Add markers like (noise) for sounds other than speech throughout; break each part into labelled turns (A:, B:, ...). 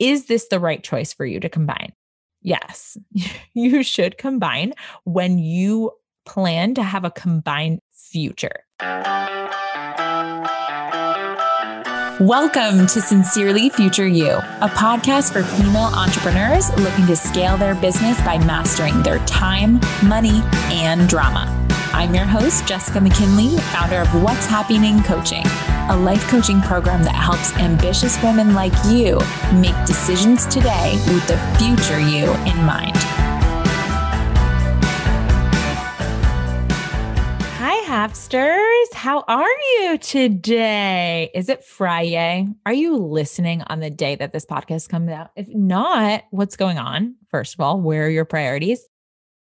A: Is this the right choice for you to combine? Yes, (laughs) you should combine when you plan to have a combined future. Welcome to Sincerely Future You, a podcast for female entrepreneurs looking to scale their business by mastering their time, money, and drama. I'm your host, Jessica McKinley, founder of What's Happyning Coaching, a life coaching program that helps ambitious women like you make decisions today with the future you in mind. Hi, Hapsters. How are you today? Is it Friday? Are you listening on the day that this podcast comes out? If not, what's going on? First of all, where are your priorities?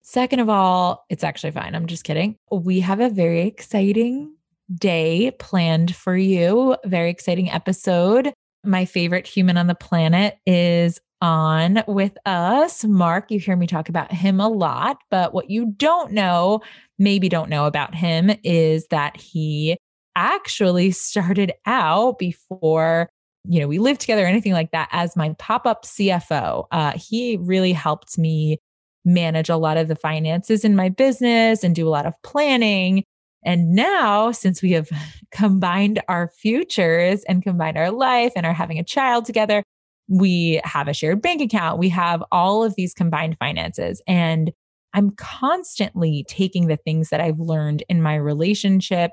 A: Second of all, it's actually fine. I'm just kidding. We have a very exciting day planned for you, very exciting episode. My favorite human on the planet is on with us. Mark, you hear me talk about him a lot, but what you don't know, maybe don't know about him, is that he actually started out before you know we lived together or anything like that as my pop-up cfo uh, he really helped me manage a lot of the finances in my business and do a lot of planning and now, since we have (laughs) combined our futures and combined our life and are having a child together, we have a shared bank account, we have all of these combined finances. And I'm constantly taking the things that I've learned in my relationship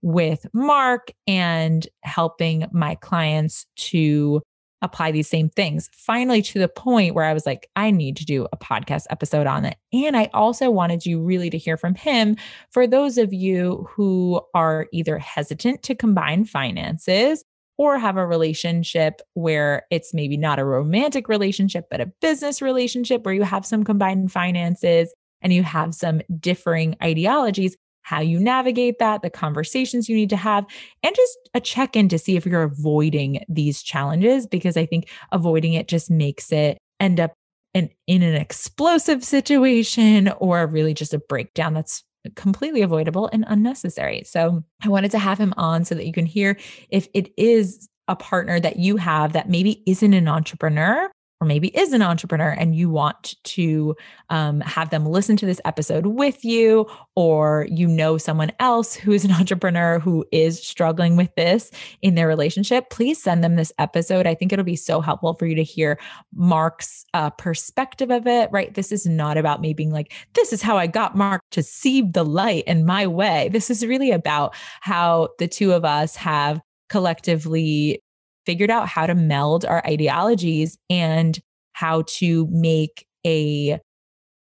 A: with Mark and helping my clients to apply these same things. Finally, to the point where I was like, I need to do a podcast episode on it. And I also wanted you really to hear from him for those of you who are either hesitant to combine finances or have a relationship where it's maybe not a romantic relationship, but a business relationship where you have some combined finances and you have some differing ideologies, how you navigate that, the conversations you need to have, and just a check in to see if you're avoiding these challenges, because I think avoiding it just makes it end up in, in an explosive situation or really just a breakdown that's completely avoidable and unnecessary. So I wanted to have him on so that you can hear if it is a partner that you have that maybe isn't an entrepreneur or maybe is an entrepreneur and you want to um, have them listen to this episode with you, or you know someone else who is an (laughs) entrepreneur who is struggling with this in their relationship, please send them this episode. I think it'll be so helpful for you to hear Mark's uh, perspective of it, right? This is not about me being like, this is how I got Mark to see the light in my way. This is really about how the two of us have collectively figured out how to meld our ideologies and how to make a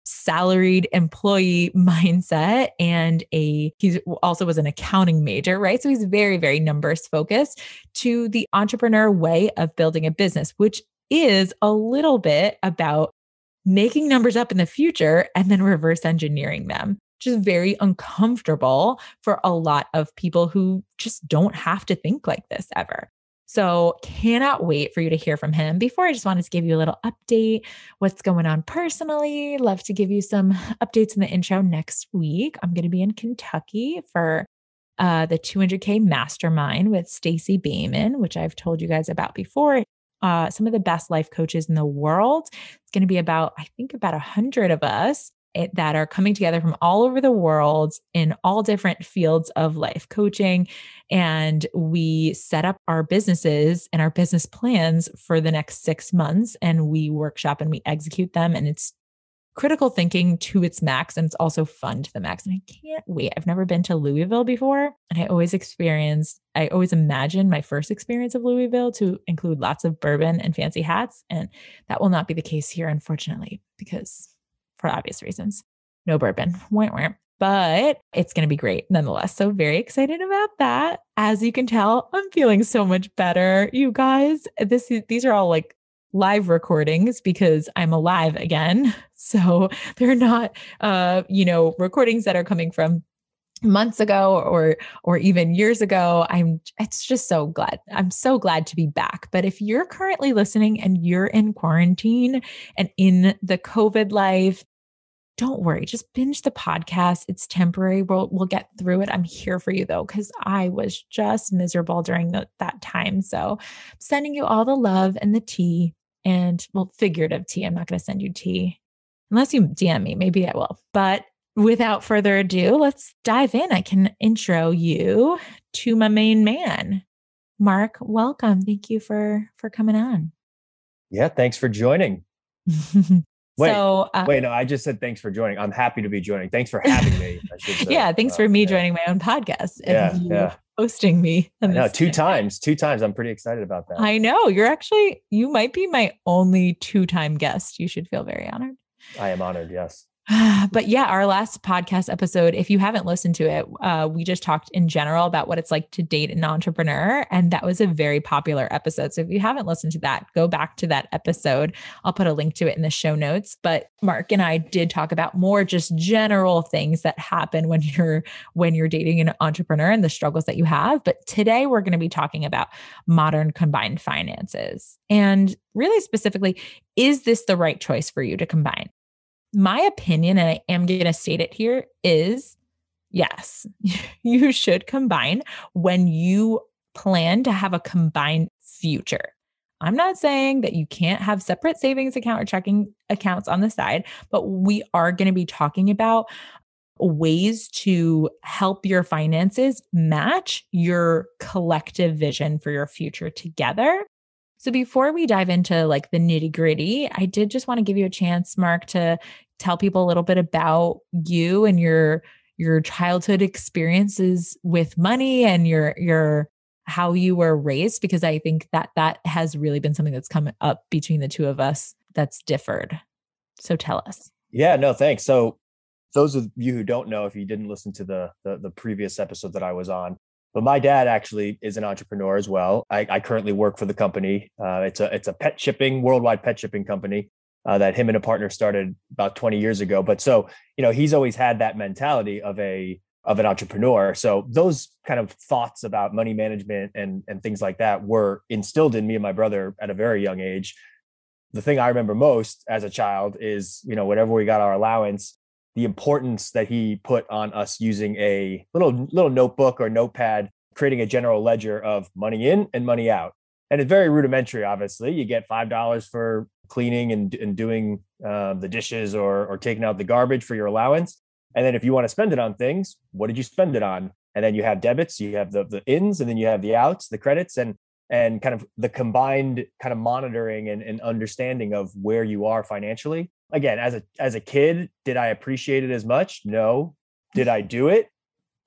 A: salaried employee (laughs) mindset and a he also was an accounting major right? So he's very very numbers focused to the entrepreneur way of building a business which is a little bit about making numbers up in the future and then reverse engineering them which is very uncomfortable for a lot of people who just don't have to think like this ever so, cannot wait for you to hear from him. Before, I just wanted to give you a little update what's going on personally. Love to give you some updates in the intro next week. I'm going to be in Kentucky for uh, the 200K Mastermind with Stacey Boehman, which I've told you guys about before. Uh, some of the best life coaches in the world. It's going to be about, I think, about a hundred of us it, that are coming together from all over the world in all different fields of life coaching. And we set up our businesses and our business plans for the next six months and we workshop and we execute them. And it's critical thinking to its max and it's also fun to the max and i can't wait i've never been to louisville before and i always experienced, i always imagined my first experience of louisville to include lots of bourbon and fancy hats and that will not be the case here unfortunately because for obvious reasons. No bourbon. But it's going to be great nonetheless. So, very excited about that. As you can tell, I'm feeling so much better. You guys, this these are all like live recordings because I'm alive again. (laughs) So, they're not uh, you know, recordings that are coming from months ago or or even years ago i'm it's just so glad i'm so glad to be back but if you're currently listening and you're in quarantine and in the covid life don't worry just binge the podcast it's temporary we'll we'll get through it i'm here for you though cuz i was just miserable during the, that time so sending you all the love and the tea And well, figurative tea. I'm not going to send you tea unless you DM me. Maybe I will. But without further ado, let's dive in. I can intro you to my main man. Mark, welcome. Thank you for for coming on.
B: Yeah, thanks for joining. (laughs) Wait, so, uh, wait, no, I just said thanks for joining. I'm happy to be joining. Thanks for having me. (laughs)
A: yeah, thanks uh, for me yeah. joining my own podcast and yeah, yeah. hosting me.
B: No, two (laughs) times, two times. I'm pretty excited about that.
A: I know you're actually, you might be my only two time guest. You should feel very honored.
B: I am honored. Yes. (sighs)
A: but yeah, our last podcast episode, if you haven't listened to it, uh, we just talked in general about what it's like to date an entrepreneur. And that was a very popular episode. So if you haven't listened to that, go back to that episode. I'll put a link to it in the show notes. But Mark and I did talk about more just general things that happen when (laughs) you're when you're dating an entrepreneur and the struggles that you have. But today we're going to be talking about modern combined finances. And really specifically, is this the right choice for you to combine? My opinion, and I am going to state it here, is yes, (laughs) you should combine when you plan to have a combined future. I'm not saying that you can't have separate savings account or checking accounts on the side, but we are going to be talking about ways to help your finances match your collective vision for your future together. So before we dive into like the nitty gritty, I did just want to give you a chance, Mark, to tell people a little bit about you and your your childhood experiences with money and your your how you were raised because I think that that has really been something that's come up between the two of us that's differed. So tell us.
B: Yeah, no, thanks. So those of you who don't know if you didn't listen to the the, the previous episode that I was on, but my dad actually is an entrepreneur as well. I, I currently work for the company. Uh, it's a it's a pet shipping worldwide pet shipping company uh, that him and a partner started about 20 years ago. But so you know he's always had that mentality of a of an entrepreneur. So those kind of thoughts about money management and and things like that were instilled in me and my brother at a very young age. The thing I remember most as a child is you know whenever we got our allowance the importance that he put on us using a little little notebook or notepad creating a general ledger of money in and money out. And it's very rudimentary obviously. You get five dollars for cleaning and, and doing uh, the dishes or or taking out the garbage for your allowance. And then if you want to spend it on things what did you spend it on? And then you have debits you have the, the ins and then you have the outs the credits and and kind of the combined kind of monitoring and, and understanding of where you are financially again as a as a kid did i appreciate it as much? No. Did i (laughs) do it?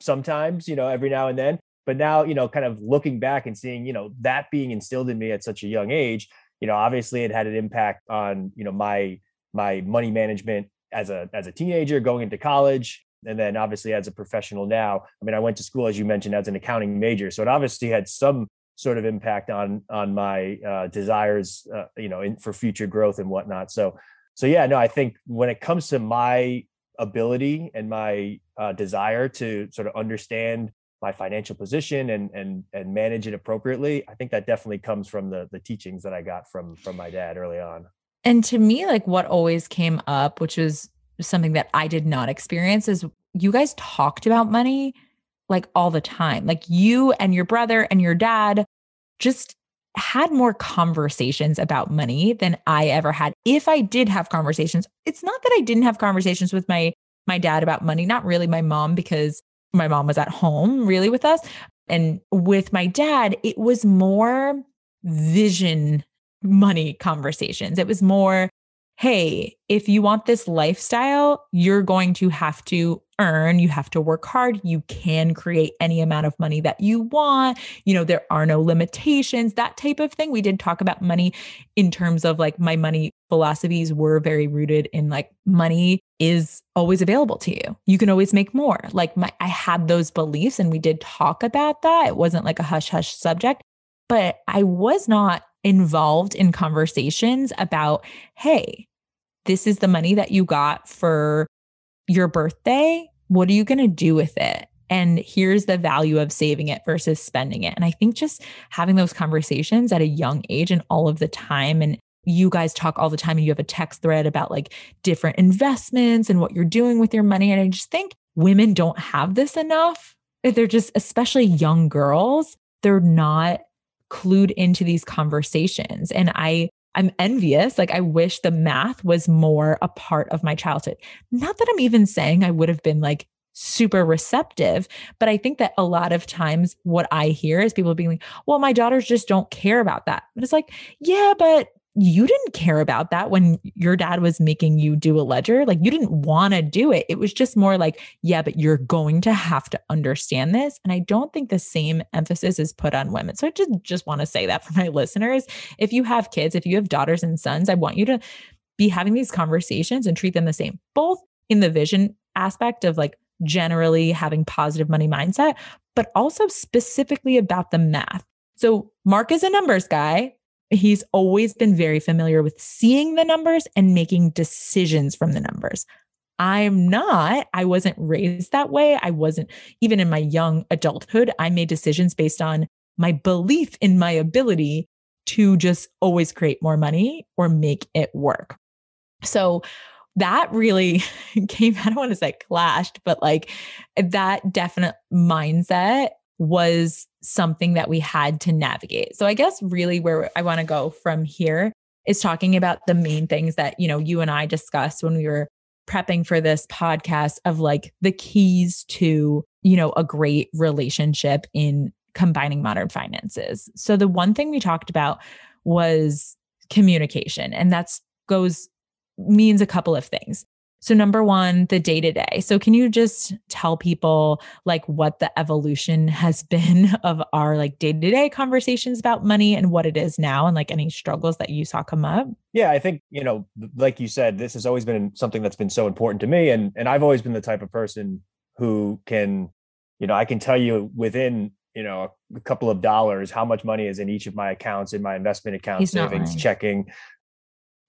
B: Sometimes you know every now and then. But now you know kind of looking back and seeing you know that being instilled in me at such a young age you know obviously it had an impact on you know my my money management as a as a teenager going into college. And then obviously as a professional now i mean i went to school as you mentioned as an accounting major. So it obviously had some sort of impact on on my uh, desires uh, you know in, for future growth and whatnot. So so yeah no i think when it comes to my ability and my uh, desire to sort of understand my financial position and and and manage it appropriately i think that definitely comes from the the teachings that i got from from my dad early on.
A: And to me like what always came up which was something that i did not experience is you guys talked about money like all the time. Like you and your brother and your dad just had more conversations about money than I ever had. If I did have conversations, it's not that I didn't have conversations with my my dad about money, not really my mom because my mom was at home really with us. And with my dad, it was more vision money conversations. It was more, hey, if you want this lifestyle, you're going to have to earn, you have to work hard. You can create any amount of money that you want. You know, there are no limitations, that type of thing. We did talk about money in terms of like my money philosophies were very rooted in like money is always available to you. You can always make more. Like my I had those beliefs and we did talk about that. It wasn't like a hush hush subject, but I was not involved in conversations about, hey, this is the money that you got for your birthday what are you going to do with it? And here's the value of saving it versus spending it. And I think just having those conversations at a young age and all of the time and you guys talk all the time and you have a text thread about like different investments and what you're doing with your money. And I just think women don't have this enough. They're just, especially young girls, they're not clued into these conversations. And I I'm envious. Like, I wish the math was more a part of my childhood. Not that I'm even saying I would have been like super receptive, but I think that a lot of times what I hear is people being like, well, my daughters just don't care about that. But it's like, yeah, but you didn't care about that when your dad was making you do a ledger. Like you didn't want to do it. It was just more like, yeah, but you're going to have to understand this. And I don't think the same emphasis is put on women. So I just, just want to say that for my listeners. If you have kids, if you have daughters and sons, I want you to be having these conversations and treat them the same, both in the vision aspect of like generally having positive money mindset, but also specifically about the math. So Mark is a numbers guy he's always been very familiar with seeing the numbers and making decisions from the numbers. I'm not. I wasn't raised that way. I wasn't, even in my young adulthood, I made decisions based on my belief in my ability to just always create more money or make it work. So that really (laughs) came, I don't want to say clashed, but like that definite mindset was something that we had to navigate. So I guess really where I want to go from here is talking about the main things that, you know, you and I discussed when we were prepping for this podcast of like the keys to, you know, a great relationship in combining modern finances. So the one thing we talked about was communication and that's goes means a couple of things. So, number one, the day to day. So, can you just tell people like what the evolution has (laughs) been of our like day to day conversations about money and what it is now and like any struggles that you saw come up?
B: Yeah, I think, you know, like you said, this has always been something that's been so important to me. And, and I've always been the type of person who can, you know, I can tell you within, you know, a couple of dollars how much money is in each of my accounts, in my investment accounts, savings, checking,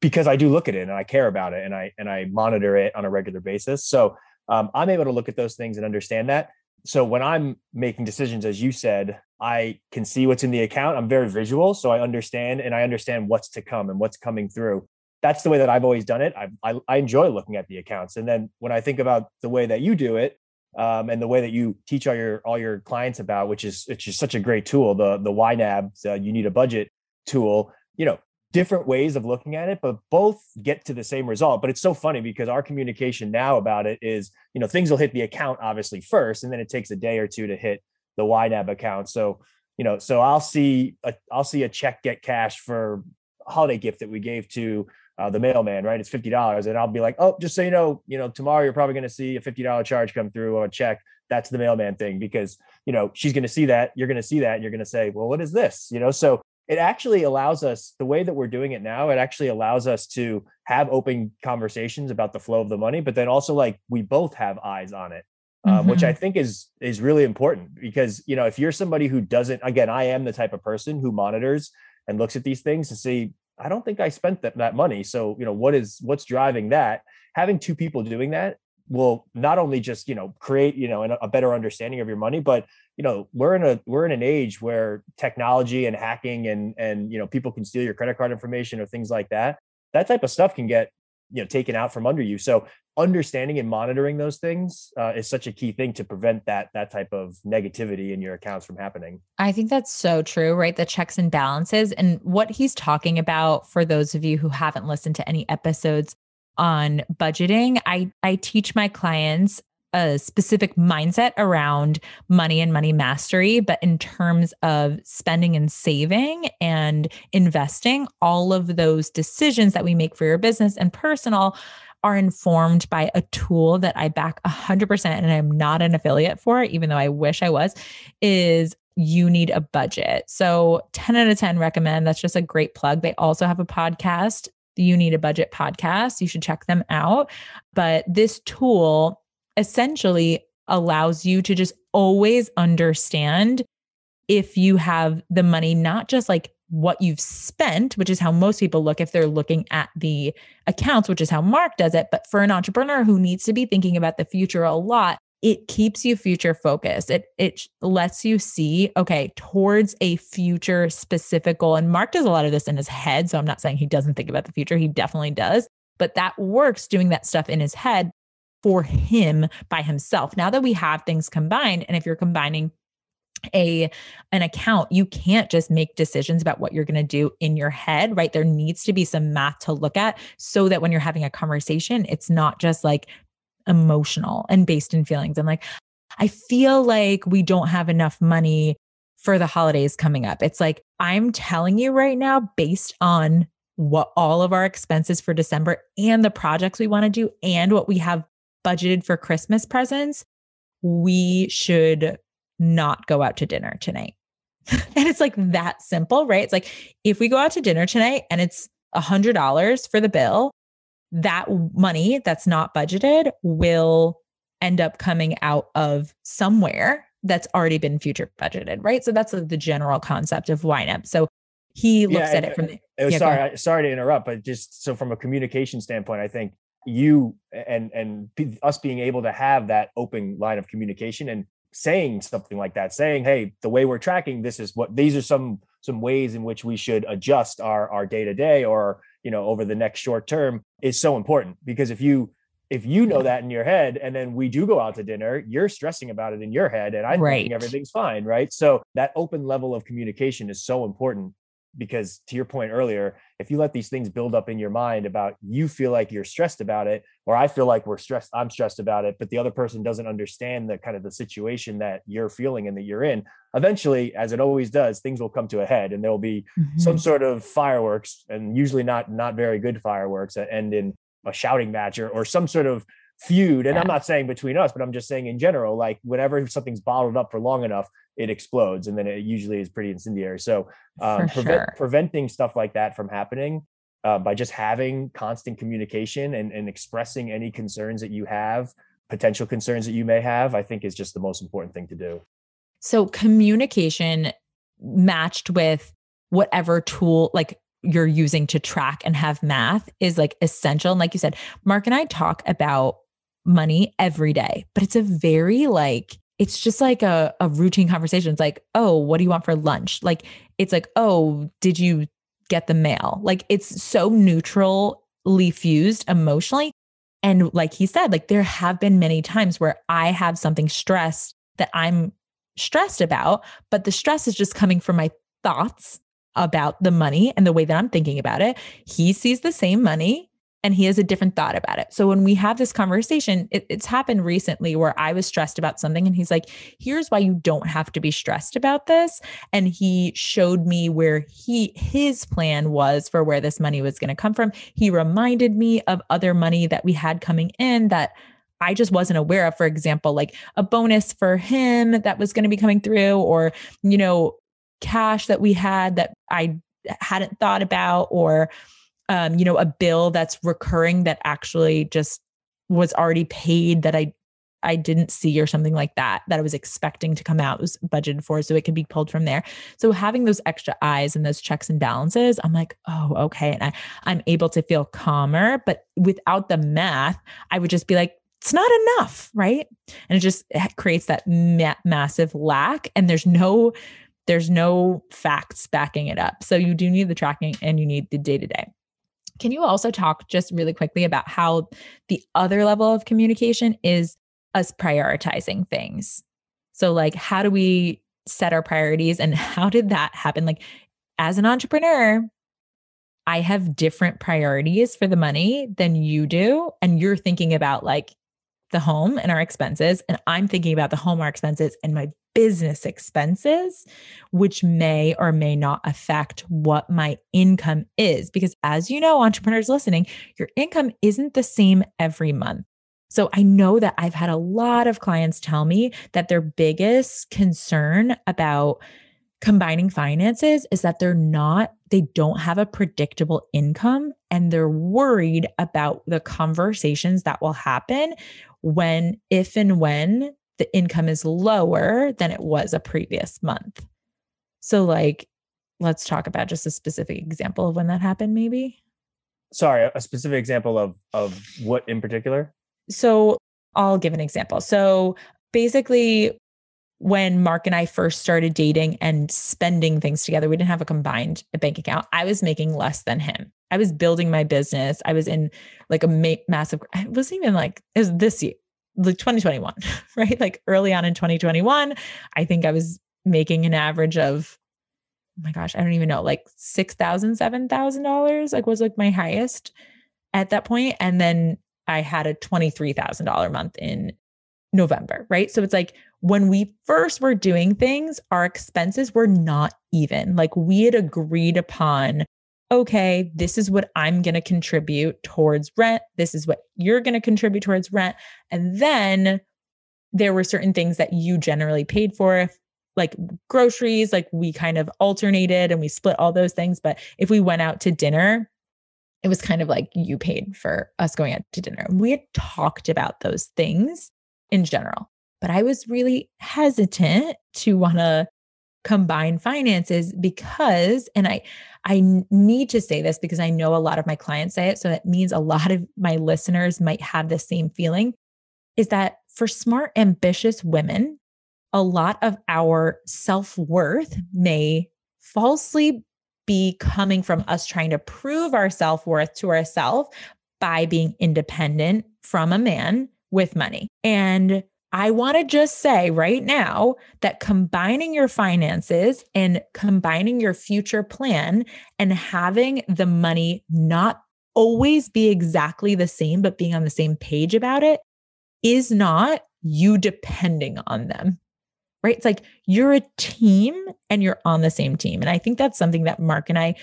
B: because I do look at it and I care about it and I and I monitor it on a regular basis. So um, I'm able to look at those things and understand that. So when I'm making decisions, as you said, I can see what's in the account. I'm very visual, so I understand and I understand what's to come and what's coming through. That's the way that I've always done it. I, I, I enjoy looking at the accounts, and then when I think about the way that you do it, um, and the way that you teach all your all your clients about, which is which is such a great tool, the the YNAB, uh, you need a budget tool. You know, different ways of looking at it, but both get to the same result. But it's so funny because our communication now about it is, you know, things will hit the account obviously first, and then it takes a day or two to hit the YNAB account. So, you know, so I'll see a I'll see a check get cash for holiday gift that we gave to uh, the mailman, right? It's fifty dollars, and I'll be like, oh, just so you know, you know, tomorrow you're probably going to see a fifty dollar charge come through on a check. That's the mailman thing because you know she's going to see that, you're going to see that, and you're going to say, well, what is this? You know, so it actually allows us the way that we're doing it now it actually allows us to have open conversations about the flow of the money but then also like we both have eyes on it um, mm-hmm. which i think is is really important because you know if you're somebody who doesn't again i am the type of person who monitors and looks at these things to see i don't think i spent that, that money so you know what is what's driving that having two people doing that will not only just you know create you know a better understanding of your money but you know we're in a we're in an age where technology and hacking and and you know people can steal your credit card information or things like that. That type of stuff can get you know taken out from under you. So understanding and monitoring those things uh, is such a key thing to prevent that that type of negativity in your accounts from happening.
A: I think that's so true right? The checks and balances and what he's talking about for those of you who haven't listened to any episodes on budgeting, I I teach my clients a specific mindset around money and money mastery, but in terms of spending and saving and investing, all of those decisions that we make for your business and personal are informed by a tool that I back 100% and I'm not an affiliate for, even though I wish I was, is you need a budget. So 10 out of 10 recommend. That's just a great plug. They also have a podcast You Need a Budget podcast. You should check them out. But this tool essentially allows you to just always understand if you have the money, not just like what you've spent, which is how most people look if they're looking at the accounts, which is how Mark does it. But for an entrepreneur who needs to be thinking about the future a lot, it keeps you future focused. It it lets you see, okay, towards a future specific goal. And Mark does a lot of this in his head. So I'm not saying he doesn't think about the future. He definitely does. But that works doing that stuff in his head for him by himself. Now that we have things combined, and if you're combining a an account you can't just make decisions about what you're going to do in your head right there needs to be some math to look at so that when you're having a conversation it's not just like emotional and based in feelings and like i feel like we don't have enough money for the holidays coming up it's like i'm telling you right now based on what all of our expenses for december and the projects we want to do and what we have budgeted for christmas presents we should not go out to dinner tonight. (laughs) and it's like that simple, right? It's like if we go out to dinner tonight and it's a hundred dollars for the bill, that money that's not budgeted will end up coming out of somewhere that's already been future budgeted, right? So that's the general concept of YNAB. So he looks
B: yeah,
A: at it from the.
B: It was, yeah, sorry, sorry to interrupt, but just so from a communication standpoint, I think you and and us being able to have that open line of communication and saying something like that saying hey the way we're tracking this is what these are some some ways in which we should adjust our our day to day or you know over the next short term is so important because if you if you know that in your head and then we do go out to dinner you're stressing about it in your head and i'm right. thinking everything's fine right? So that open level of communication is so important because to your point earlier if you let these things build up in your mind about you feel like you're stressed about it or i feel like we're stressed i'm stressed about it but the other person doesn't understand the kind of the situation that you're feeling and that you're in eventually as it always does things will come to a head and there will be mm-hmm. some sort of fireworks and usually not not very good fireworks that end in a shouting match or, or some sort of feud and yeah. i'm not saying between us but i'm just saying in general like whenever something's bottled up for long enough it explodes and then it usually is pretty incendiary so um, prevent, sure. preventing stuff like that from happening uh, by just having constant communication and, and expressing any concerns that you have potential concerns that you may have i think is just the most important thing to do
A: so communication matched with whatever tool like you're using to track and have math is like essential and like you said mark and i talk about money every day, but it's a very like, it's just like a, a routine conversation. It's like, oh, what do you want for lunch? Like, it's like, oh, did you get the mail? Like, it's so neutrally fused emotionally. And like he said, like, there have been many times where I have something stressed that I'm stressed about, but the stress is just coming from my thoughts about the money and the way that I'm thinking about it. He sees the same money and he has a different thought about it. So when we have this conversation, it, it's happened recently where I was stressed about something and he's like, here's why you don't have to be stressed about this. And he showed me where he his plan was for where this money was going to come from. He reminded me of other money that we had coming in that I just wasn't aware of. For example, like a bonus for him that was going to be coming through, or, you know, cash that we had that I hadn't thought about, or um, you know, a bill that's recurring that actually just was already paid that I I didn't see or something like that that I was expecting to come out was budgeted for so it could be pulled from there. So having those extra eyes and those checks and balances, I'm like, oh, okay. And I, I'm able to feel calmer. But without the math, I would just be like, it's not enough, right? And it just creates that ma- massive lack. And there's no there's no facts backing it up. So you do need the tracking and you need the day to day. Can you also talk just really quickly about how the other level of communication is us prioritizing things? So, like, how do we set our priorities and (laughs) how did that happen? Like, as an entrepreneur, I have different priorities for the money than you do. And you're thinking about like the home and our expenses. And I'm thinking about the home, our expenses, and my business expenses, which may or may not affect what my income is. Because as you know, entrepreneurs listening, your income isn't the same every month. So I know that I've had a lot of clients tell me that their biggest concern about combining finances is that they're not, they don't have a predictable income and they're worried about the conversations that will happen when, if and when the income is lower than it was a previous month. So, like, let's talk about just a specific example of when that happened, maybe.
B: Sorry, a specific example of of what in particular?
A: So, I'll give an example. So, basically, when Mark and I first started dating and spending things together, we didn't have a combined bank account. I was making less than him. I was building my business. I was in like a ma- massive, it wasn't even like, it was this year, like 2021, (laughs) right? Like early on in 2021, I think I was making an average of oh my gosh, I don't even know, like six thousand, seven thousand dollars, like was like my highest at that point. And then I had a twenty-three thousand dollar month in November, right? So it's like when we first were doing things, our expenses were not even. Like we had agreed upon, okay, this is what I'm going to contribute towards rent. This is what you're going to contribute towards rent. And then there were certain things that you generally paid for like groceries, like we kind of alternated and we split all those things. But if we went out to dinner, it was kind of like you paid for us going out to dinner. We had talked about those things in general, but I was really hesitant to want to combine finances because and I I need to say this because I know a lot of my clients say it so it means a lot of my listeners might have the same feeling is that for smart ambitious women a lot of our self worth may falsely be coming from us trying to prove our self worth to ourselves by being independent from a man with money. And I want to just say right now that combining your finances and combining your future plan and having the money not always be exactly the same, but being on the same page about it is not you depending on them right? It's like you're a team and you're on the same team. And I think that's something that Mark and I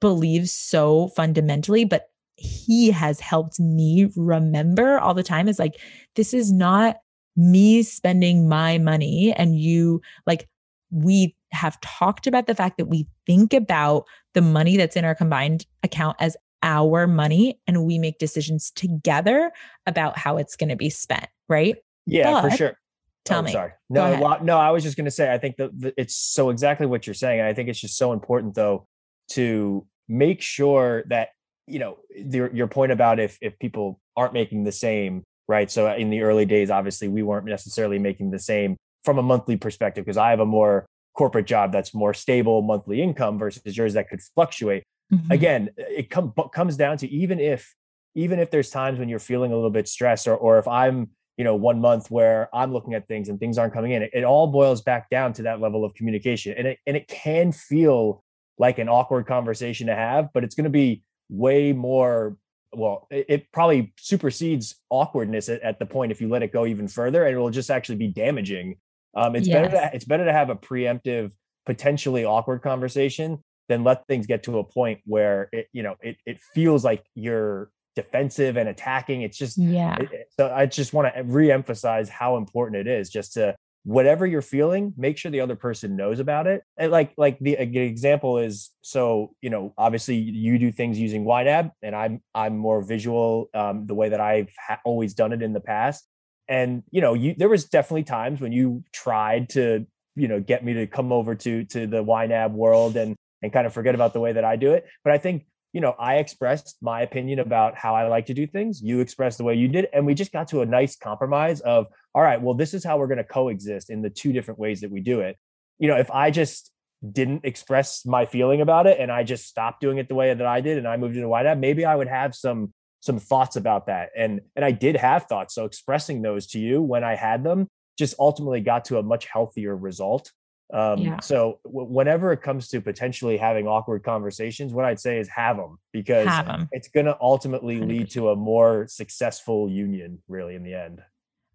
A: believe so fundamentally, but he has helped me remember all the time is like, this is not me spending my money and you like, we have talked about the fact that we think about the money that's in our combined account as our money and we make decisions together about how it's going to be spent, right?
B: Yeah, but, for sure.
A: Tell oh, me.
B: Sorry. No, no, I was just going to say, I think that it's so exactly what you're saying. And I think it's just so important though, to make sure that, you know, the, your point about if, if people aren't making the same, right. So in the early days, obviously we weren't necessarily making the same from a monthly perspective, because I have a more corporate job that's more stable monthly income versus yours that could fluctuate. Mm-hmm. Again, it com- comes down to even if, even if there's times when you're feeling a little bit stressed or, or if I'm, you know one month where i'm looking at things and things aren't coming in it, it, all boils back down to that level of communication and it and it can feel like an awkward conversation to have but it's going to be way more well it, it probably supersedes awkwardness at, at, the point if you let it go even further and it will just actually be damaging um it's yes. better to it's better to have a preemptive potentially awkward conversation than let things get to a point where it you know it, it feels like you're defensive and attacking. It's just
A: yeah.
B: It, so I just want to reemphasize how important it is just to whatever you're feeling, make sure the other person knows about it. And like like the example is so you know obviously you do things using YNAB and I'm I'm more visual um, the way that I've ha- always done it in the past. And you know you there was definitely times when you tried to you know get me to come over to to the YNAB world and and kind of forget about the way that I do it. But I think you know, I expressed my opinion about how I like to do things. You expressed the way you did. And we just got to a nice compromise of, all right, well, this is how we're going to coexist in the two different ways that we do it. You know, if I just didn't express my feeling about it and I just stopped doing it the way that I did and I moved into YNAB, maybe I would have some some thoughts about that. And and I did have thoughts. So expressing those to you when I had them just ultimately got to a much healthier result um, yeah. So w- whenever it comes to potentially having awkward conversations, what I'd say is have them because
A: have them.
B: it's going to ultimately 100%. lead to a more successful union, really, in the end.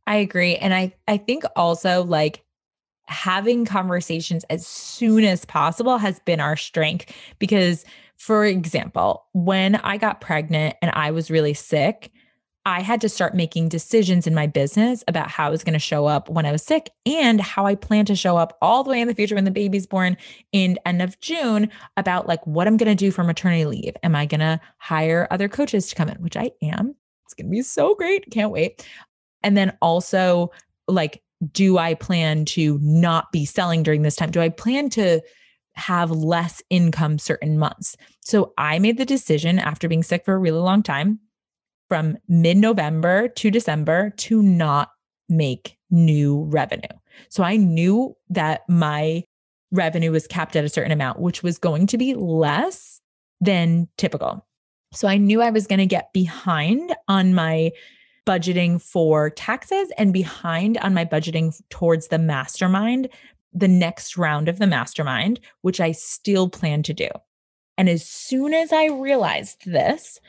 A: I agree, and I I think also like having conversations as soon as possible has been our strength because, for example, when I got pregnant and I was really sick I had to start making decisions in my business about how I was going to show up when I was sick and how I plan to show up all the way in the future when the baby's born in end of June about like what I'm going to do for maternity leave. Am I going to hire other coaches to come in, which I am. It's going to be so great. Can't wait. And then also like do I plan to not be selling during this time? Do I plan to have less income certain months? So I made the decision after being sick for a really long time from mid November to December to not make new revenue. So I knew that my revenue was capped at a certain amount, which was going to be less than typical. So I knew I was going to get behind on my budgeting for taxes and behind on my budgeting towards the mastermind the next round of the mastermind, which I still plan to do. And as soon as I realized this,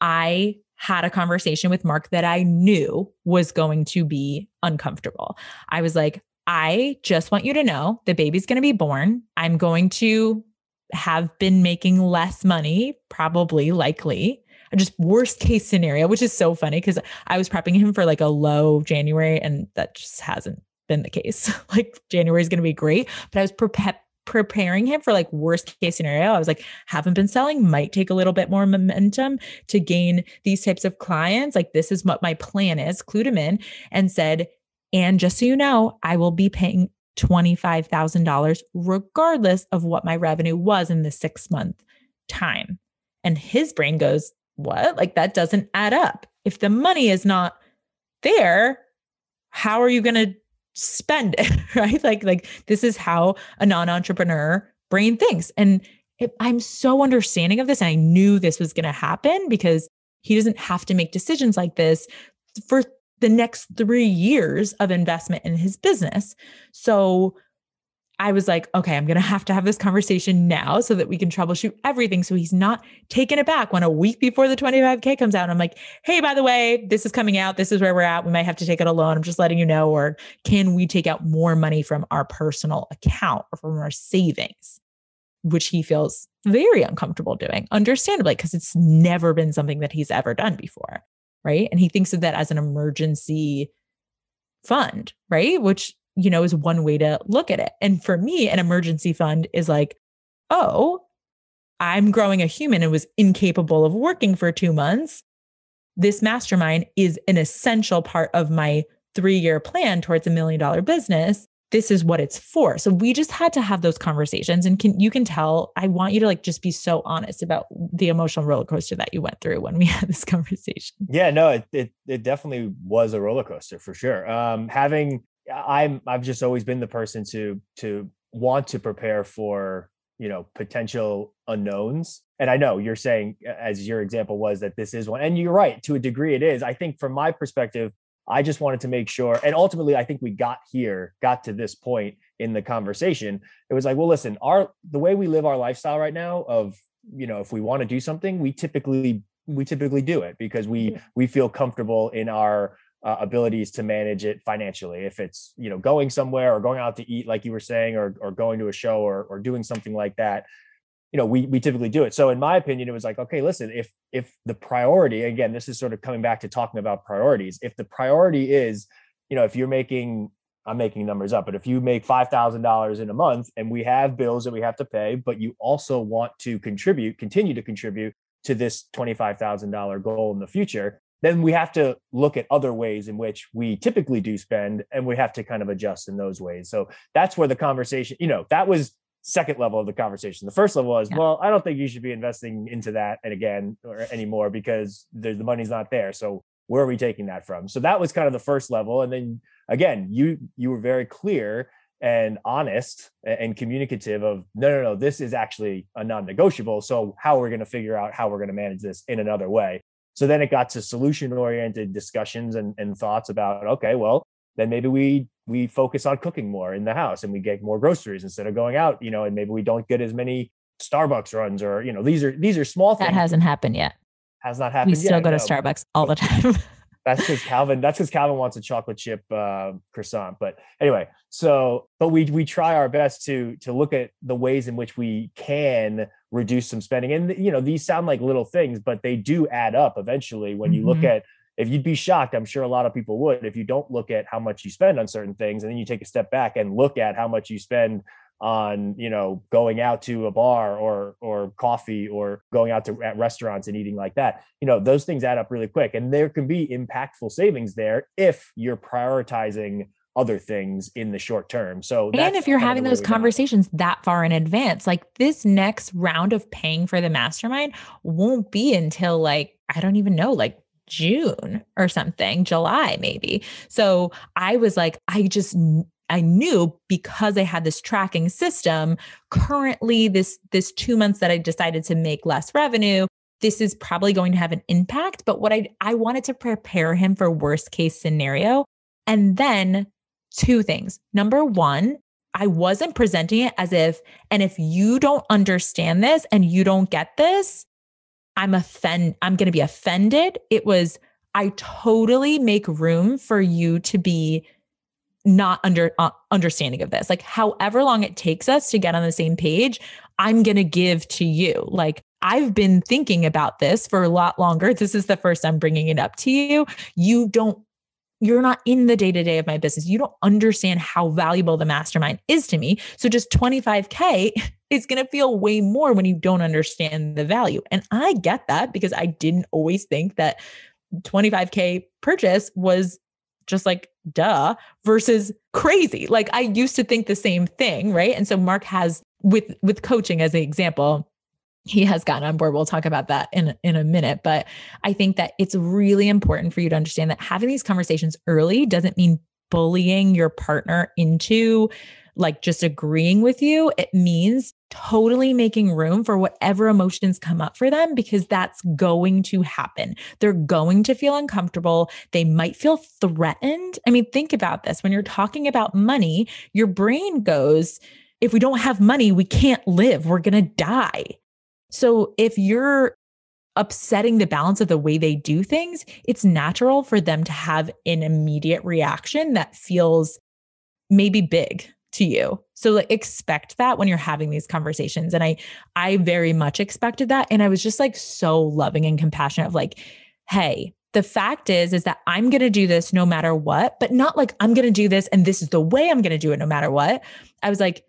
A: I had a conversation with Mark that I knew was going to be uncomfortable. I was like, I just want you to know the baby's going to be born. I'm going to have been making less money, probably, likely. Just worst case scenario, which is so funny because I was prepping him for like a low January and that just hasn't been the case. (laughs) like January is going to be great, but I was prepared preparing him for like worst case scenario. I was like, haven't been selling, might take a little bit more momentum to gain these types of clients. Like, this is what my plan is, clued him in and said, and just so you know, I will be paying $25,000 regardless of what my revenue was in the six month time. And his brain goes, What? Like that doesn't add up. If the money is not there, how are you going to spend it? (laughs) right? Like, like this is how a non entrepreneur brain thinks. And it, I'm so understanding of this. And I knew this was going to happen because he doesn't have to make decisions like this for the next three years of investment in his business. So I was like, okay, I'm going to have to have this conversation now so that we can troubleshoot everything. So he's not taken aback when a week before the 25K comes out. I'm like, hey, by the way, this is coming out. This is where we're at. We might have to take it a loan. I'm just letting you know. Or can we take out more money from our personal account or from our savings, which he feels very uncomfortable doing, understandably, because it's never been something that he's ever done before right? And he thinks of that as an emergency fund, right? Which, you know, is one way to look at it. And for me, an emergency fund is like, oh, I'm growing a human and was incapable of working for two months. This mastermind is an essential part of my three year plan towards a million dollar business this is what it's for. So we just had to have those conversations and can you can tell I want you to like just be so honest about the emotional roller coaster that you went through when we (laughs) had this conversation.
B: Yeah, no, it it, it definitely was a roller coaster for sure. Um having I'm I've just always been the person to to want to prepare for, you know, potential unknowns. And I know you're saying as your example was that this is one and you're right to a degree it is. I think from my perspective I just wanted to make sure. And ultimately, I think we got here, got to this point in the conversation. It was like, well, listen, our the way we live our lifestyle right now of, you know, if we want to do something, we typically we typically do it because we we feel comfortable in our uh, abilities to manage it financially. If it's, you know, going somewhere or going out to eat, like you were saying, or or going to a show or or doing something like that, you know we we typically do it so in my opinion it was like okay listen if if the priority again this is sort of coming back to talking about priorities if the priority is you know if you're making i'm making numbers up but if you make $5000 in a month and we have bills that we have to pay but you also want to contribute continue to contribute to this $25000 goal in the future then we have to look at other ways in which we typically do spend and we have to kind of adjust in those ways so that's where the conversation you know that was second level of the conversation. The first level was, yeah. well, I don't think you should be investing into that and again or anymore because the, the money's not there. So where are we taking that from? So that was kind of the first level. And then again, you you were very clear and honest and communicative of no, no, no, this is actually a non-negotiable. So how are we going to figure out how we're going to manage this in another way? So then it got to solution oriented discussions and, and thoughts about, okay, well, then maybe we we focus on cooking more in the house and we get more groceries instead of going out you know and maybe we don't get as many starbucks runs or you know these are these are small
A: things. that hasn't happened yet.
B: Has not happened
A: we still
B: yet,
A: go no. to starbucks all the (laughs) time
B: that's because calvin that's because calvin wants a chocolate chip uh, croissant but anyway so but we we try our best to to look at the ways in which we can reduce some spending and you know these sound like little things but they do add up eventually when you mm-hmm. look at if you'd be shocked, I'm sure a lot of people would, if you don't look at how much you spend on certain things and then you take a step back and look at how much you spend on you know going out to a bar or or coffee or going out to at restaurants and eating like that you know those things add up really quick and there can be impactful savings there if you're prioritizing other things in the short term. So,
A: and if you're having those conversations that far in advance, like this next round of paying for the mastermind won't be until like, I don't even know, like June or something, July maybe. So I was like, I just I knew because I had this tracking system currently this this 2 months that I decided to make less revenue this is probably going to have an impact but what I I wanted to prepare him for worst case scenario and then two things number 1 I wasn't presenting it as if, and if you don't understand this and you don't get this, I'm offend I'm going to be offended. It was I totally make room for you to be not under uh, understanding of this. Like however long it takes us to get on the same page, I'm going to give to you. Like I've been thinking about this for a lot longer. (laughs) This is the first I'm bringing it up to you. You don't you're not in the day to day of my business. You don't understand how valuable the mastermind is to me. So just 25K (laughs) is going to feel way more when you don't understand the value. And I get that because I didn't always think that 25K purchase was just like duh versus crazy. Like I used to think the same thing, right? And so Mark has with with coaching as an example, he has gotten on board. We'll talk about that in in a minute, but I think that it's really important for you to understand that having these conversations early doesn't mean bullying your partner into like just agreeing with you. It means totally making room for whatever emotions come up for them because that's going to happen. They're going to feel uncomfortable. They might feel threatened. I mean, think about this. When you're talking about money, your brain goes, if we don't have money, we can't live. We're going to die. So if you're upsetting the balance of the way they do things, it's natural for them to have an immediate reaction that feels maybe big to you. So like expect that when you're having these conversations and I I very much expected that and I was just like so loving and compassionate of like hey, the fact is is that I'm going to do this no matter what, but not like I'm going to do this and this is the way I'm going to do it no matter what. I was like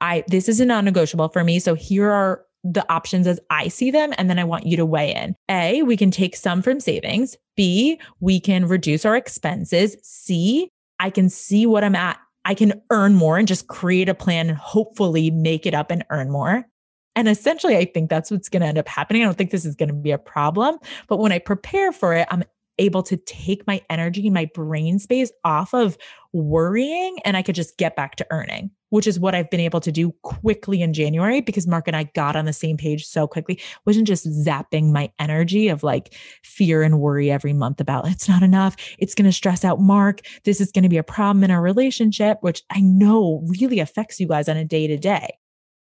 A: I this is a non-negotiable for me, so here are the options as I see them. And then I want you to weigh in. A, we can take some from savings. B, we can reduce our expenses. C, I can see what I'm at. I can earn more and just create a plan and hopefully make it up and earn more. And essentially, I think that's what's going to end up happening. I don't think this is going to be a problem. But when I prepare for it, I'm able to take my energy my brain space off of worrying and I could just get back to earning, which is what I've been able to do quickly in January because Mark and I got on the same page so quickly. Wasn't just zapping my energy of like fear and worry every month about it's not enough. It's going to stress out Mark. This is going to be a problem in our relationship, which I know really affects you guys on a day to day.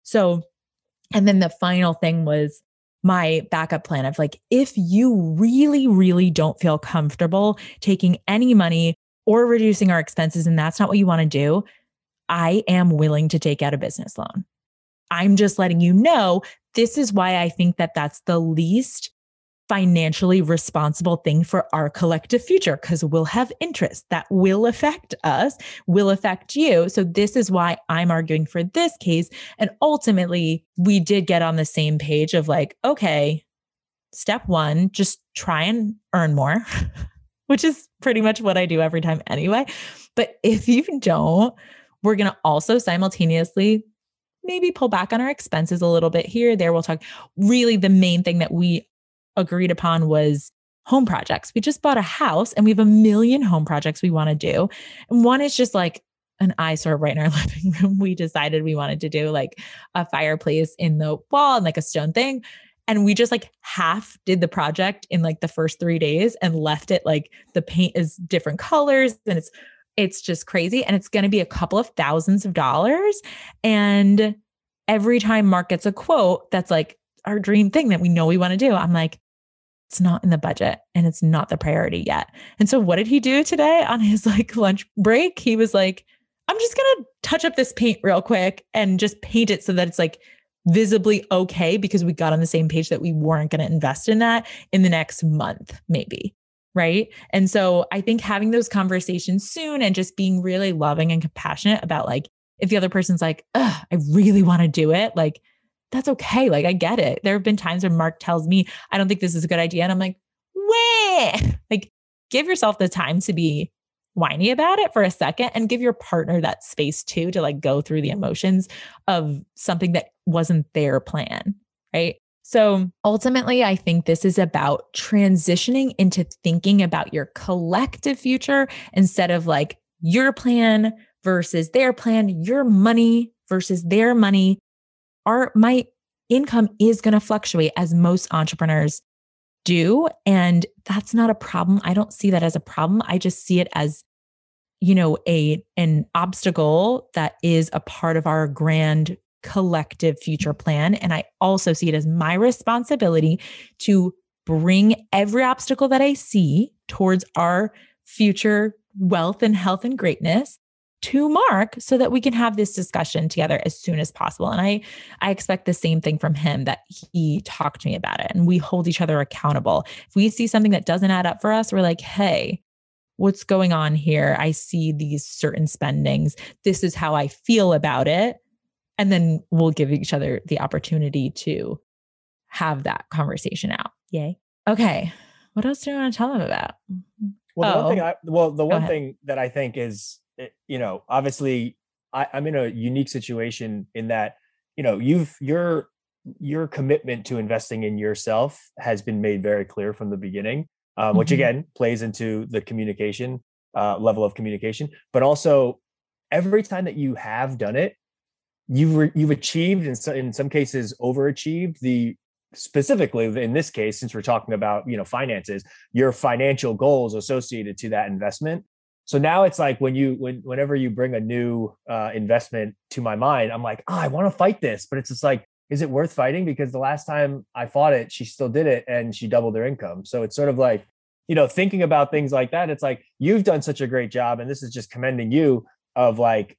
A: So, and then the final thing was my backup plan of like, if you really, really don't feel comfortable taking any money or reducing our expenses, and that's not what you want to do, I am willing to take out a business loan. I'm just letting you know this is why I think that that's the least financially responsible thing for our collective future because we'll have interest that will affect us, will affect you. So, this is why I'm arguing for this case. And ultimately, we did get on the same page of like, okay, step one, just try and earn more, (laughs) which is pretty much what I do every time anyway. But if you don't, we're going to also simultaneously maybe pull back on our expenses a little bit here there we'll talk really the main thing that we agreed upon was home projects. We just bought a house and we have a million home projects we want to do. And one is just like an eyesore right in our (laughs) living room. We decided we wanted to do like a fireplace in the wall and like a stone thing. And we just like half did the project in like the first three days and left it like the paint is different colors and it's it's just crazy. And it's going to be a couple of thousands of dollars. And every time Mark gets a quote that's like our dream thing that we know we want to do, I'm like, it's not in the budget and it's not the priority yet. And so what did he do today on his like lunch break? He was like, I'm just going to touch up this paint real quick and just paint it so that it's like visibly okay because we got on the same page that we weren't going to invest in that in the next month, maybe. Right. And so I think having those conversations soon and just being really loving and compassionate about like, if the other person's like, I really want to do it, like that's okay. Like I get it. There have been times when Mark tells me, I don't think this is a good idea. And I'm like, wait, (laughs) like give yourself the time to be whiny about it for a second and give your partner that space too to like go through the emotions of something that wasn't their plan. Right. So ultimately, I think this is about transitioning into thinking about your collective future instead of like your plan versus their plan, your money versus their money our my income is going to fluctuate as most entrepreneurs do and that's not a problem. I don't see that as a problem. I just see it as you know, a an obstacle that is a part of our grand collective future plan. And I also see it as my responsibility to bring every obstacle that I see towards our future wealth and health and greatness to Mark so that we can have this discussion together as soon as possible. And I I expect the same thing from him that he talked to me about it and we hold each other accountable. If we see something that doesn't add up for us, we're like, "Hey, what's going on here? I see these certain spendings. This is how I feel about it." And then we'll give each other the opportunity to have that conversation out. Yay. Okay. What else do you want to tell them about?
B: Well, the oh, one thing I well, the one thing that I think is you know, obviously I, I'm in a unique situation in that, you know, you've your your commitment to investing in yourself has been made very clear from the beginning, um, mm-hmm. which again plays into the communication uh, level of communication, but also every time that you have done it, you've re- you've achieved in some in some cases overachieved the specifically in this case since we're talking about you know finances your financial goals associated to that investment so now it's like when you when whenever you bring a new uh, investment to my mind i'm like oh, i want to fight this. But it's just like is it worth fighting? Because the last time i fought it she still did it and she doubled her income. So it's sort of like you know thinking about things like that it's like you've done such a great job and this is just commending you of like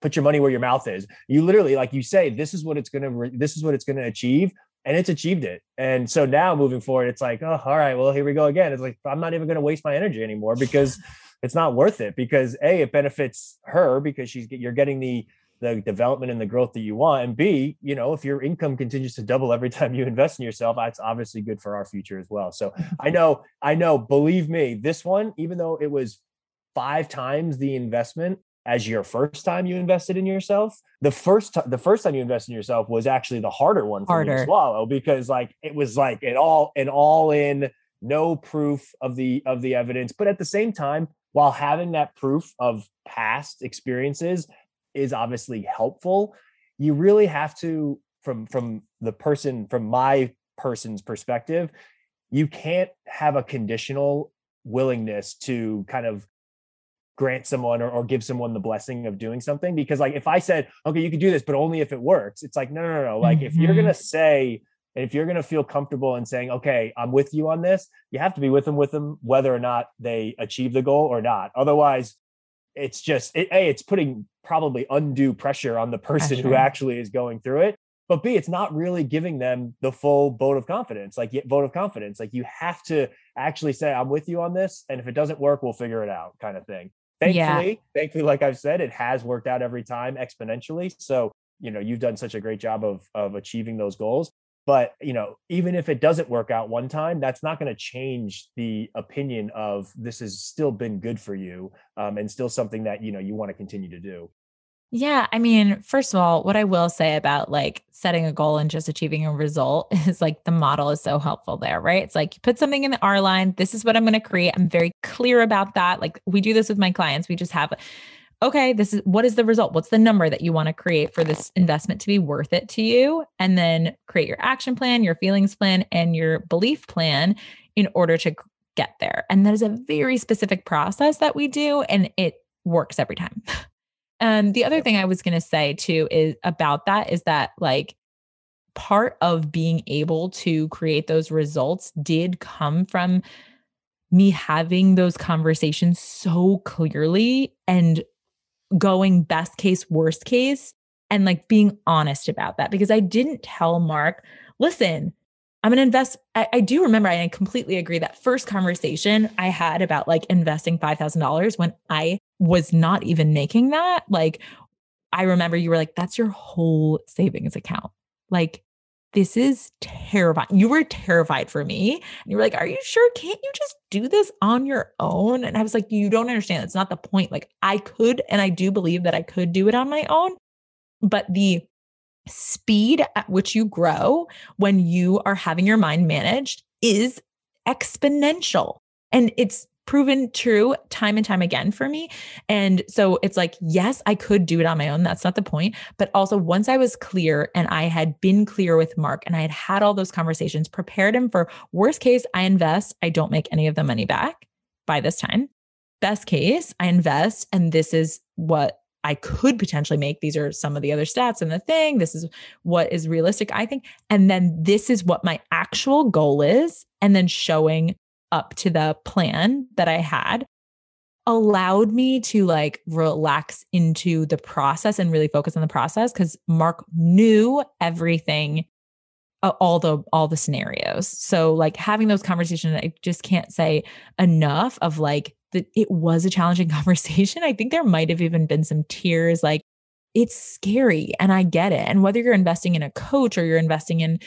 B: put your money where your mouth is. You literally like you say this is what it's going to re- this is what it's going to achieve and it's achieved it. And so now moving forward it's like oh all right well here we go again. It's like i'm not even going to waste my energy anymore because (laughs) it's not worth it because a it benefits her because she's you're getting the the development and the growth that you want. And b you know if your income continues to double every (laughs) time you invest in yourself that's obviously good for our future as well. So i know i know believe me this one even though it was five times the investment as your first time you invested in yourself the first t- the first time you invested in yourself was actually the harder one for harder. me to swallow because like it was like an all an all in no proof of the of the evidence but at the same time while having that proof of past experiences is obviously helpful you really have to from from the person from my person's perspective you can't have a conditional willingness to kind of grant someone or, or give someone the blessing of doing something because like if i said okay you can do this but only if it works it's like no no no like mm-hmm. if you're gonna mm-hmm. say and if you're going to feel comfortable in saying, okay, I'm with you on this, you have to be with them with them, whether or not they achieve the goal or not. Otherwise, it's just, it, A, it's putting probably undue pressure on the person who actually is going through it. But B, it's not really giving them the full vote of confidence, like vote of confidence. Like you have to actually say, I'm with you on this. And if it doesn't work, we'll figure it out kind of thing. Thankfully, yeah. thankfully, like I've said, it has worked out every time exponentially. So, you know, you've done such a great job of of achieving those goals but you know even if it doesn't work out one time that's not going to change the opinion of this has still been good for you um, and still something that you know you want to continue to do
A: yeah i mean first of all what i will say about like setting a goal and just achieving a result (laughs) is like the model is so helpful there right it's like you put something in the r line this is what i'm going to create i'm very clear about that like we do this with my clients we just have okay, this is what is the result? What's the number that you want to create for this investment to be worth it to you? And then create your action plan, your feelings plan, and your belief plan in order to get there. And that is a very specific process that we do, and it works every time. (laughs) And the other thing I was going to say too is about that is that like part of being able to create those results did come from me having those conversations so clearly and going best case, worst case, and like being honest about that because I didn't tell Mark, listen, I'm going to invest. I, I, do remember, I completely agree that first conversation I had about like investing $5,000 when I was not even making that. Like, I remember you were like, that's your whole savings account. Like, this is terrifying. You were terrified for me. And you were like, Are you sure? Can't you just do this on your own? And I was like, You don't understand. It's not the point. Like, I could, and I do believe that I could do it on my own. But the speed at which you grow when you are having your mind managed is exponential. And it's proven true time and time again for me. And so it's like, yes, I could do it on my own. That's not the point. But also, once I was clear and I had been clear with Mark and I had had all those conversations, prepared him for worst case, I invest, I don't make any of the money back by this time. best case, I invest and this is what I could potentially make. These are some of the other stats in the thing. This is what is realistic, I think. And then this is what my actual goal is. And then showing up to the plan that I had allowed me to like relax into the process and really focus on the process because Mark knew everything all the all the scenarios so like having those conversations i just can't say enough of like that it was a challenging (laughs) conversation i think there might have even been some tears like it's scary and i get it and whether you're investing in a coach or you're investing in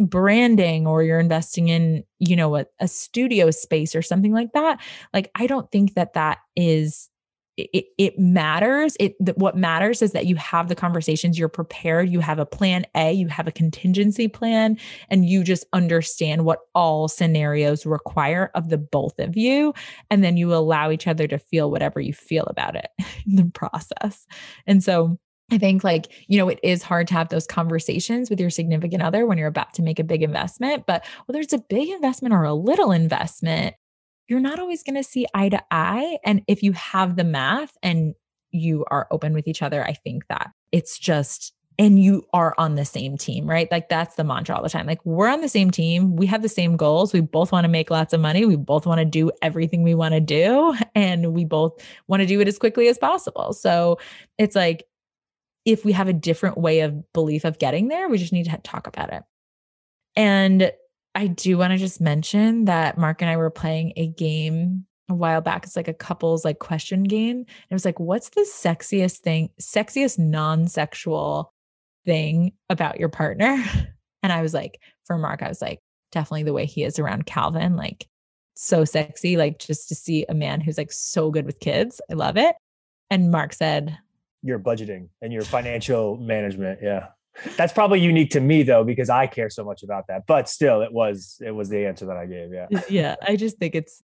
A: branding or you're investing in you know a, a studio space or something like that like i don't think that that is it, it matters it what matters is that you have the conversations you're prepared you have a plan a you have a contingency plan and you just understand what all scenarios require of the both of you and then you allow each other to feel whatever you feel about it (laughs) in the process and so I think like, you know, it is hard to have those conversations with your significant other when you're about to make a big investment. But whether it's a big investment or a little investment, you're not always going to see eye to eye. And if you have the math and you are open with each other, I think that it's just, and you are on the same team, right? Like that's the mantra all the time. Like we're on the same team. We have the same goals. We both want to make lots of money. We both want to do everything we want to do. (laughs) And we both want to do it as quickly as possible. So it's like, if we have a different way of belief of getting there, we just need to talk about it. And I do want to just mention that Mark and I were playing a game a while back. It's like a couples like question game. And it was like, what's the sexiest thing, sexiest non-sexual thing about your partner? (laughs) And I was like, for Mark, I was like, definitely the way he is around Calvin, like so sexy, like just to see a man who's like so good with kids. I love it. And Mark said,
B: your budgeting and your financial management. Yeah. That's probably unique to me though, because I care so much about that. But still, it was it was the answer that I gave. Yeah. (laughs)
A: Yeah. I just think it's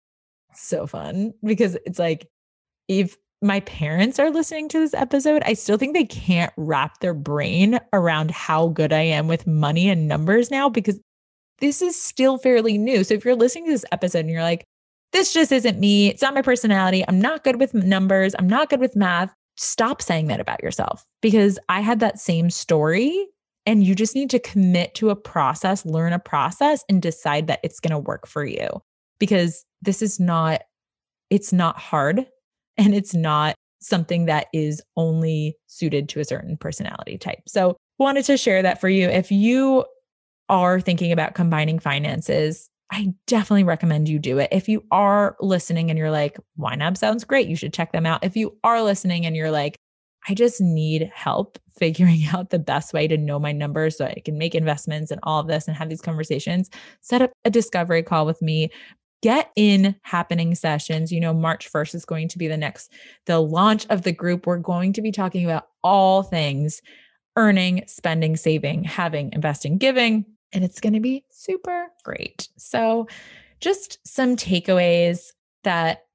A: so fun because it's like if my parents are listening to this episode, I still think they can't wrap their brain around how good I am with money and numbers now because this is still fairly new. So if you're listening to this episode and you're like, this just isn't me, it's not my personality, I'm not good with numbers, I'm not good with math, stop saying that about yourself because I had that same story. And you just need to commit to a process, learn a process, and decide that it's going to work for you because this is not, it's not hard (laughs) and it's not something that is only suited to a certain personality type. So, wanted to share that for you. If you are thinking about combining finances, I definitely recommend you do it. If you are listening and you're like, YNAB sounds great, you should check them out. If you are listening and you're like, I just need help (laughs) figuring out the best way to know my numbers so I can make investments and all of this and have these conversations, set up a discovery call with me. Get in Happyning sessions. You know, March 1st is going to be the next, the launch of the group. We're going to be talking about all things earning, spending, saving, having, investing, giving and it's going to be super great. So, just some takeaways that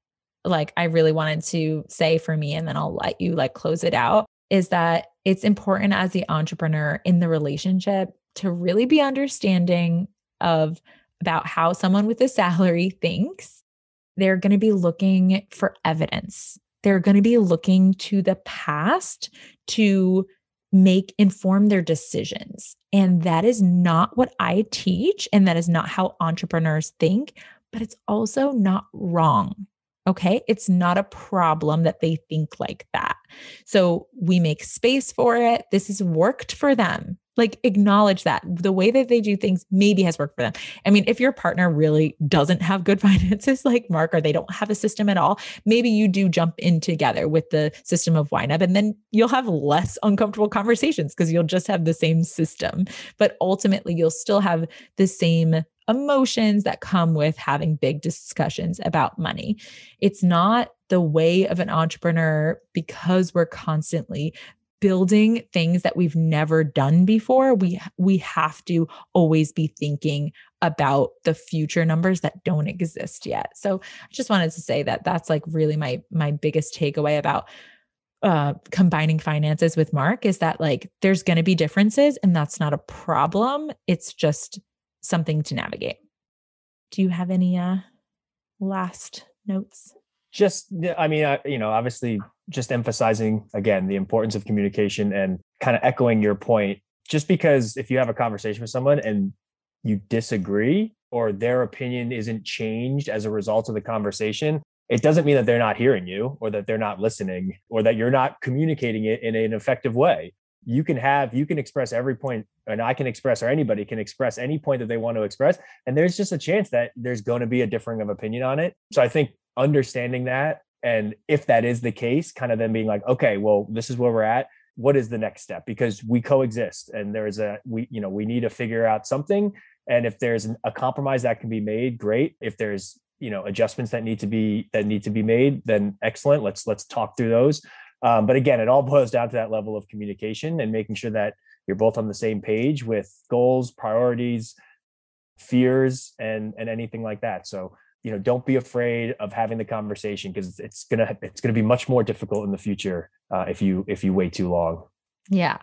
A: like I really wanted to say for me and then I'll let you like close it out is that it's important as the entrepreneur in the relationship to really be understanding of about how someone with a salary thinks. They're going to be looking for evidence. They're going to be looking to the past to make inform their decisions. And that is not what I teach. And that is not how entrepreneurs think, but it's also not wrong. Okay. It's not a problem that they think like that. So we make space for it. This has worked for them like acknowledge that the way that they do things maybe has worked for them. I mean, if your partner really doesn't have good (laughs) finances like Mark, or they don't have a system at all, maybe you do jump in together with the system of YNAB and then you'll have less uncomfortable conversations because you'll just have the same system. But ultimately, you'll still have the same emotions that come with having big discussions about money. It's not the way of an entrepreneur because we're constantly building things that we've never done before we we have to always be thinking about the future numbers that don't exist yet. So i just wanted to say that that's like really my my biggest takeaway about uh, combining finances with mark is that like there's going to be differences and that's not a problem. It's just something to navigate. Do you have any uh last notes
B: just i mean you know obviously just emphasizing again the importance of communication and kind of echoing your point just because if you have a conversation with someone and you disagree or their opinion isn't changed as a result of the conversation it doesn't mean that they're not hearing you or that they're not listening or that you're not communicating it in an effective way you can have you can express every point and i can express or anybody can express any point that they want to express and there's just a chance that there's going to be a differing of opinion on it. So i think understanding that and if that is the case kind of then being like okay well this is where we're at. What is the next step? Because we coexist and there's a we you know we need to figure out something and if there's a compromise that can be made great. If there's you know adjustments that need to be that need to be made then excellent. Let's let's talk through those um, but again it all (laughs) boils down to that level of communication and making sure that you're both on the same page with goals priorities fears and and anything like that. So you know don't be afraid of having the conversation because it's gonna it's gonna be much more difficult in the future uh, if you if you wait too long.
A: Yeah.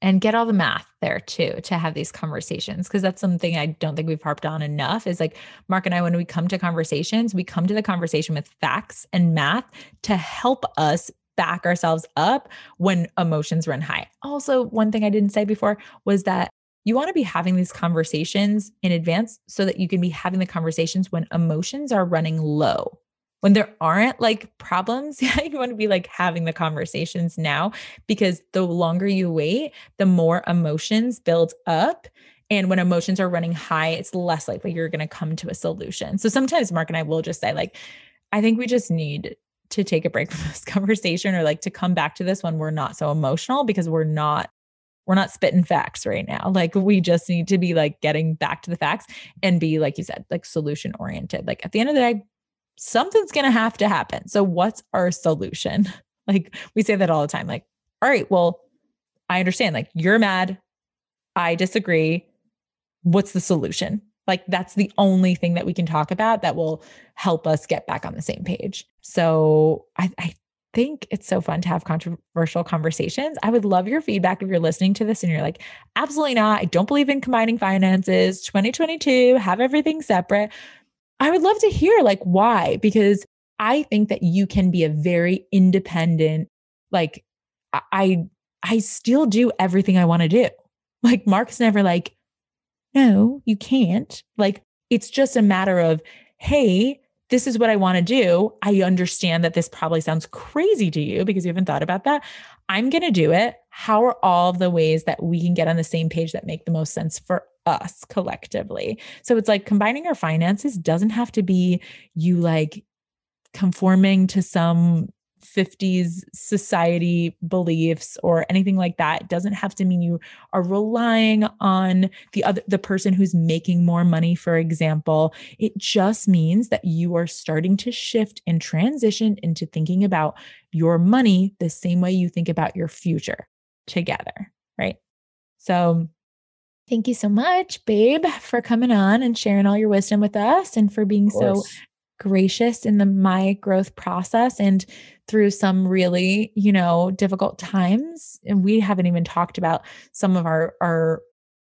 A: And get all the math there too to have these conversations because that's something i don't think we've harped on enough is like mark and i when we come to conversations we come to the conversation with facts and math to help us back ourselves up when emotions run high also one thing i didn't say before was that you want to be having these conversations in advance so that you can be having the conversations when emotions are running low. When there aren't like problems, (laughs) you want to be like having the conversations now because the longer you wait, the more emotions build up. And when emotions are running high, it's less likely you're going to come to a solution. So sometimes Mark and I will just say, like, I think we just need to take a break (laughs) from this conversation or like to come back to this when we're not so emotional because we're not we're not spitting facts right now. Like we just need to be like getting back to the facts and be like you said, like solution oriented. Like at the end of the day, something's going to have to happen. So what's our solution? (laughs) Like we say that all the time. Like, all right, well, I understand. Like you're mad. I disagree. What's the solution? Like that's the only thing that we can talk about that will help us get back on the same page. So I, I think it's so fun to have controversial conversations. I would love your feedback if you're listening to this and you're like, absolutely not. I don't believe in combining finances. 2022, have everything separate. I would love to hear like why, because I think that you can be a very independent, like I I still do everything I want to do. Like Mark's never like, no, you can't. Like it's just a matter of, hey, this is what I want to do. I understand that this probably sounds crazy to you because you haven't thought about that. I'm going to do it. How are all the ways that we can get on the same page that make the most sense for us collectively? So it's like combining our finances doesn't have to be you like conforming to some 50s society beliefs or anything like that. It doesn't have to mean you are relying on the other the person who's making more money for example. It just means that you are starting to shift and transition into thinking about your money the same way you think about your future together, right? So Thank you so much, babe, for coming on and sharing all your wisdom with us and for being so gracious in the my growth process and through some really, you know, difficult times. And we haven't even talked about some of our our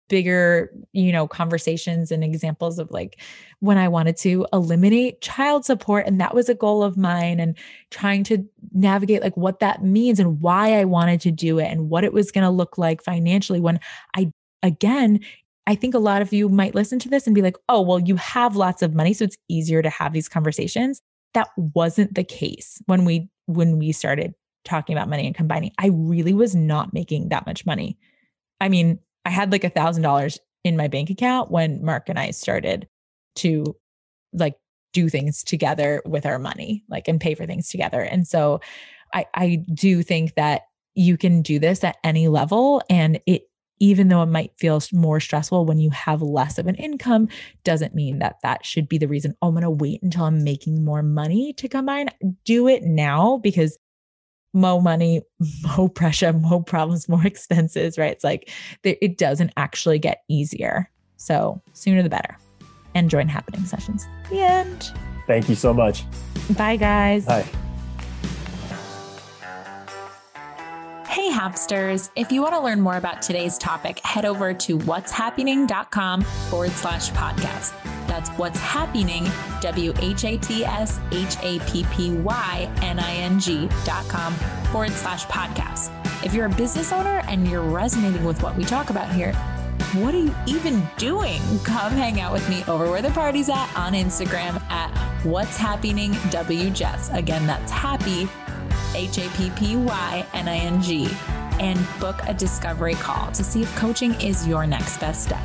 A: bigger, you know, conversations and examples of like when I wanted to eliminate child support and that was a goal of mine and trying to navigate like what that means and why I wanted to do it and what it was going to look like financially when I again I think a lot of you might listen to this and be like, oh, well, you have lots of money. So it's easier to have these conversations. That wasn't the case when we when we started talking about money and combining. I really was not making that much money. I mean, I had like a thousand dollars in my bank account when Mark and I started to like do things together with our money, like and pay for things together. And so I I do think that you can do this at any level and it even though it might feel more stressful when you have less of an income, doesn't mean that that should be the reason. Oh, I'm going to wait until I'm making more money to combine. Do it now because more money, (laughs) more pressure, more problems, more expenses, right? It's like it doesn't actually get easier. So sooner the better. And join Happyning sessions. The end.
B: Thank you so much.
A: Bye, guys.
B: Bye.
A: Hey, Hapsters. If you want to learn more about today's topic, head over to whatshappyning.com forward slash podcast. That's That's What's Happyning, W H A T S H A P P Y N I N G dot com forward slash podcast. If you're a business owner and you're resonating with what we talk about here, what are you even doing? Come hang out with me over where the party's at on Instagram at what's Happyning WJess. Again, that's happy, H A P P Y N I N G, and book a discovery call to see if coaching is your next best step.